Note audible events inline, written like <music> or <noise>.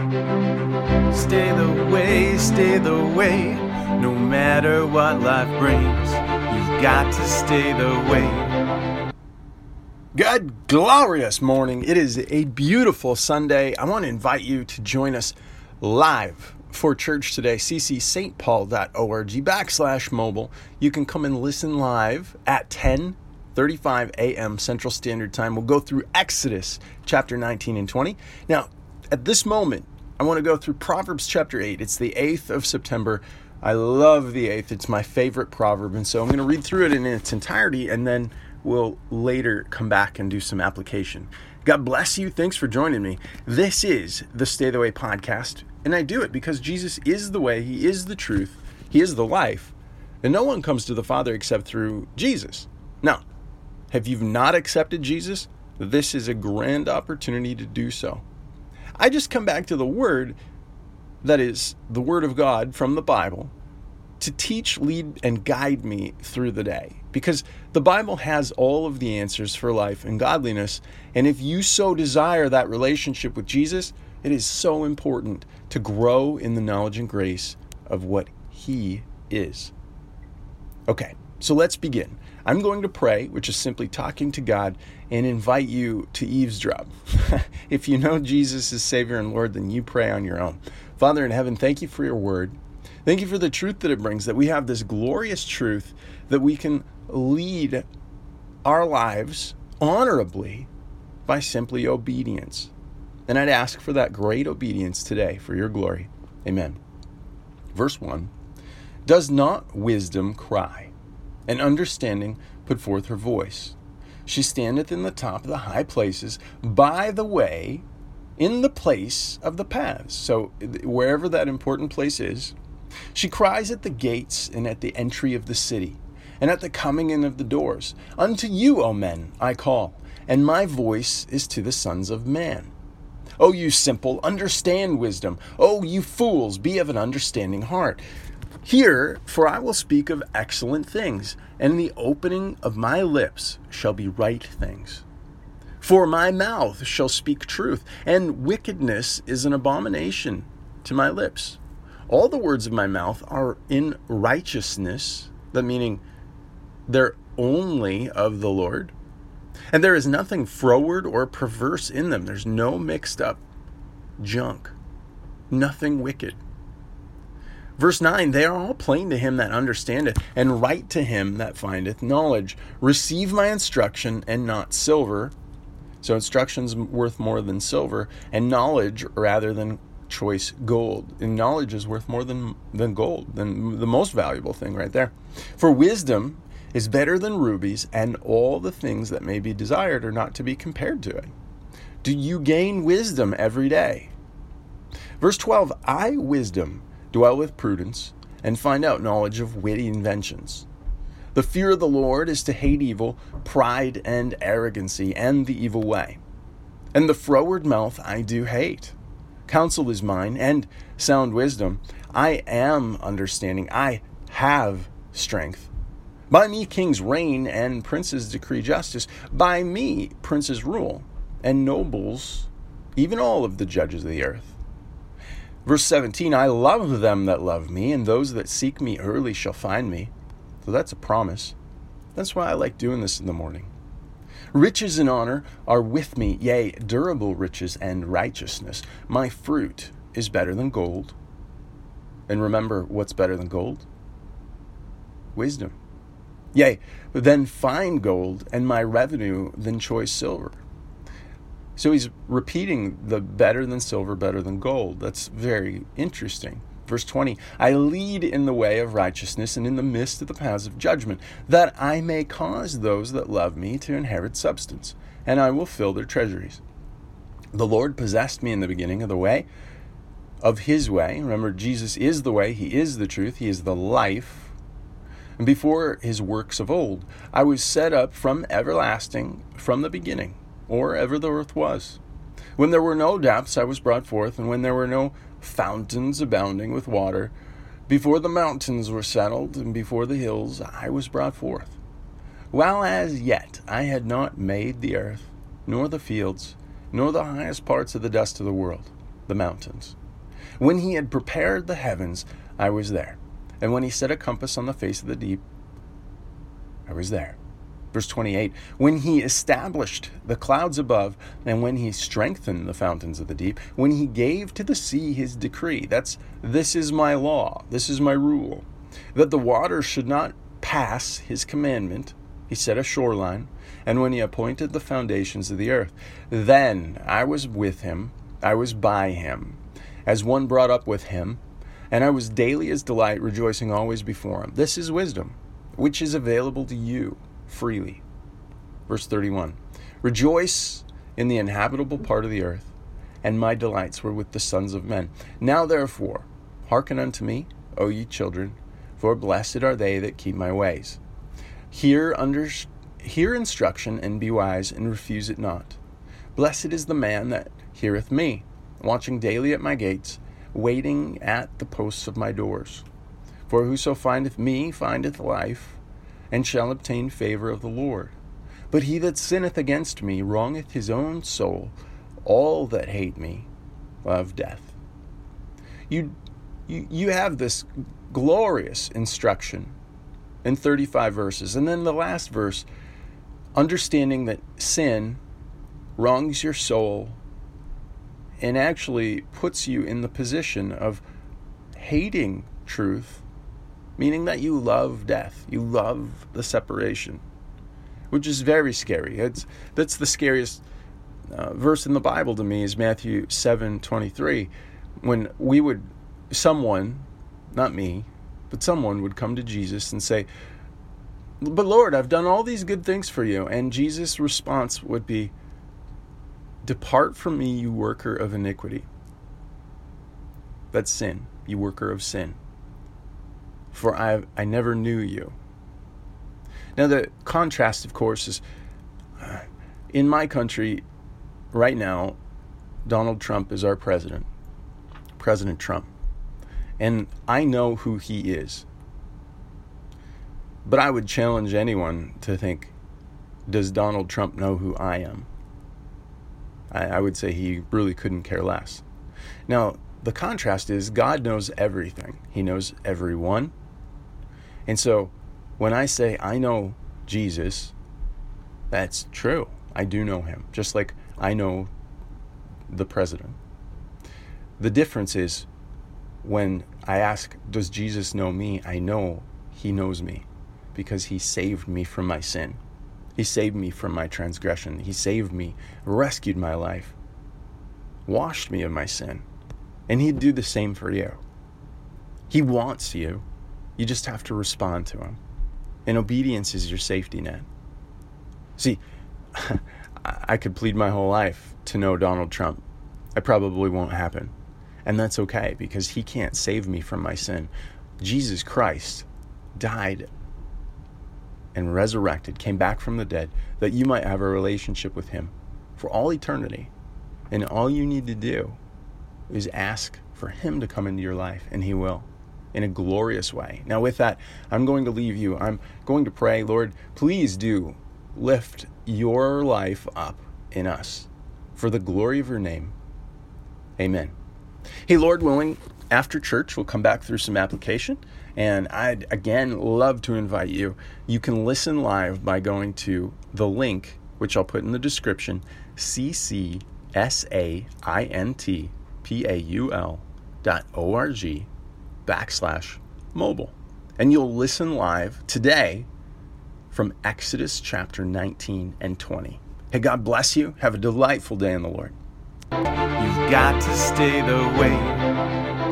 Stay the way, stay the way, no matter what life brings. You've got to stay the way. Good, glorious morning. It is a beautiful Sunday. I want to invite you to join us live for church today, ccstpaul.org backslash mobile. You can come and listen live at 10 35 a.m. Central Standard Time. We'll go through Exodus chapter 19 and 20. Now, at this moment, I want to go through Proverbs chapter 8. It's the 8th of September. I love the 8th. It's my favorite proverb. And so I'm going to read through it in its entirety and then we'll later come back and do some application. God bless you. Thanks for joining me. This is the Stay the Way podcast. And I do it because Jesus is the way, He is the truth, He is the life. And no one comes to the Father except through Jesus. Now, have you not accepted Jesus? This is a grand opportunity to do so. I just come back to the Word, that is, the Word of God from the Bible, to teach, lead, and guide me through the day. Because the Bible has all of the answers for life and godliness. And if you so desire that relationship with Jesus, it is so important to grow in the knowledge and grace of what He is. Okay, so let's begin. I'm going to pray, which is simply talking to God, and invite you to eavesdrop. <laughs> if you know Jesus is Savior and Lord, then you pray on your own. Father in heaven, thank you for your word. Thank you for the truth that it brings, that we have this glorious truth that we can lead our lives honorably by simply obedience. And I'd ask for that great obedience today for your glory. Amen. Verse 1 Does not wisdom cry? And understanding put forth her voice. She standeth in the top of the high places, by the way, in the place of the paths. So, wherever that important place is, she cries at the gates and at the entry of the city, and at the coming in of the doors. Unto you, O men, I call, and my voice is to the sons of man. O you simple, understand wisdom. O you fools, be of an understanding heart. Hear, for I will speak of excellent things, and the opening of my lips shall be right things. For my mouth shall speak truth, and wickedness is an abomination to my lips. All the words of my mouth are in righteousness, the meaning they're only of the Lord. And there is nothing froward or perverse in them. There's no mixed up junk, nothing wicked. Verse 9, they are all plain to him that understandeth, and right to him that findeth knowledge. Receive my instruction, and not silver. So instruction's worth more than silver, and knowledge rather than choice gold. And knowledge is worth more than, than gold, than the most valuable thing right there. For wisdom is better than rubies, and all the things that may be desired are not to be compared to it. Do you gain wisdom every day? Verse 12, I, wisdom, dwell with prudence, and find out knowledge of witty inventions. The fear of the Lord is to hate evil, pride and arrogancy, and the evil way. And the froward mouth I do hate. Counsel is mine, and sound wisdom. I am understanding. I have strength. By me kings reign, and princes decree justice. By me princes rule, and nobles, even all of the judges of the earth. Verse 17 I love them that love me, and those that seek me early shall find me. So that's a promise. That's why I like doing this in the morning. Riches and honor are with me, yea, durable riches and righteousness. My fruit is better than gold. And remember what's better than gold? Wisdom. Yea, than fine gold, and my revenue than choice silver. So he's repeating the better than silver, better than gold. That's very interesting. Verse 20 I lead in the way of righteousness and in the midst of the paths of judgment, that I may cause those that love me to inherit substance, and I will fill their treasuries. The Lord possessed me in the beginning of the way, of his way. Remember, Jesus is the way, he is the truth, he is the life. And before his works of old, I was set up from everlasting, from the beginning or ever the earth was. When there were no depths, I was brought forth, and when there were no fountains abounding with water, before the mountains were settled, and before the hills, I was brought forth. While as yet I had not made the earth, nor the fields, nor the highest parts of the dust of the world. the mountains. When he had prepared the heavens, I was there. And when he set a compass on the face of the deep, I was there. Verse 28 When he established the clouds above, and when he strengthened the fountains of the deep, when he gave to the sea his decree, that's this is my law, this is my rule, that the waters should not pass his commandment, he set a shoreline, and when he appointed the foundations of the earth, then I was with him, I was by him, as one brought up with him, and I was daily as delight, rejoicing always before him. This is wisdom, which is available to you freely. Verse 31 Rejoice in the inhabitable part of the earth, and my delights were with the sons of men. Now therefore, hearken unto me, O ye children, for blessed are they that keep my ways. Hear, under, hear instruction, and be wise, and refuse it not. Blessed is the man that heareth me, watching daily at my gates, waiting at the posts of my doors. For whoso findeth me findeth life, and shall obtain favor of the Lord. But he that sinneth against me wrongeth his own soul. All that hate me love death. You, you, you have this glorious instruction in 35 verses. And then the last verse, understanding that sin wrongs your soul and actually puts you in the position of hating truth meaning that you love death, you love the separation, which is very scary. It's that's the scariest uh, verse in the Bible to me is Matthew seven twenty three, when we would someone, not me, but someone would come to Jesus and say, "But Lord, I've done all these good things for you," and Jesus' response would be, "Depart from me, you worker of iniquity." That's sin, you worker of sin for I, I never knew you. Now, the contrast, of course, is uh, in my country right now, Donald Trump is our president, President Trump. And I know who he is. But I would challenge anyone to think does Donald Trump know who I am? I, I would say he really couldn't care less. Now, the contrast is God knows everything, He knows everyone, and so when I say I know Jesus, that's true. I do know him, just like I know the president. The difference is when I ask, Does Jesus know me? I know he knows me because he saved me from my sin. He saved me from my transgression. He saved me, rescued my life, washed me of my sin. And he'd do the same for you. He wants you. You just have to respond to him. And obedience is your safety net. See, <laughs> I could plead my whole life to know Donald Trump. It probably won't happen. And that's okay because he can't save me from my sin. Jesus Christ died and resurrected, came back from the dead, that you might have a relationship with him for all eternity. And all you need to do is ask for him to come into your life, and he will in a glorious way. Now, with that, I'm going to leave you. I'm going to pray, Lord, please do lift your life up in us for the glory of your name. Amen. Hey, Lord willing, after church, we'll come back through some application. And I'd again love to invite you. You can listen live by going to the link, which I'll put in the description ccsaintpaul dot org backslash mobile. And you'll listen live today from Exodus chapter 19 and 20. Hey, God bless you. Have a delightful day in the Lord. You've got to stay the way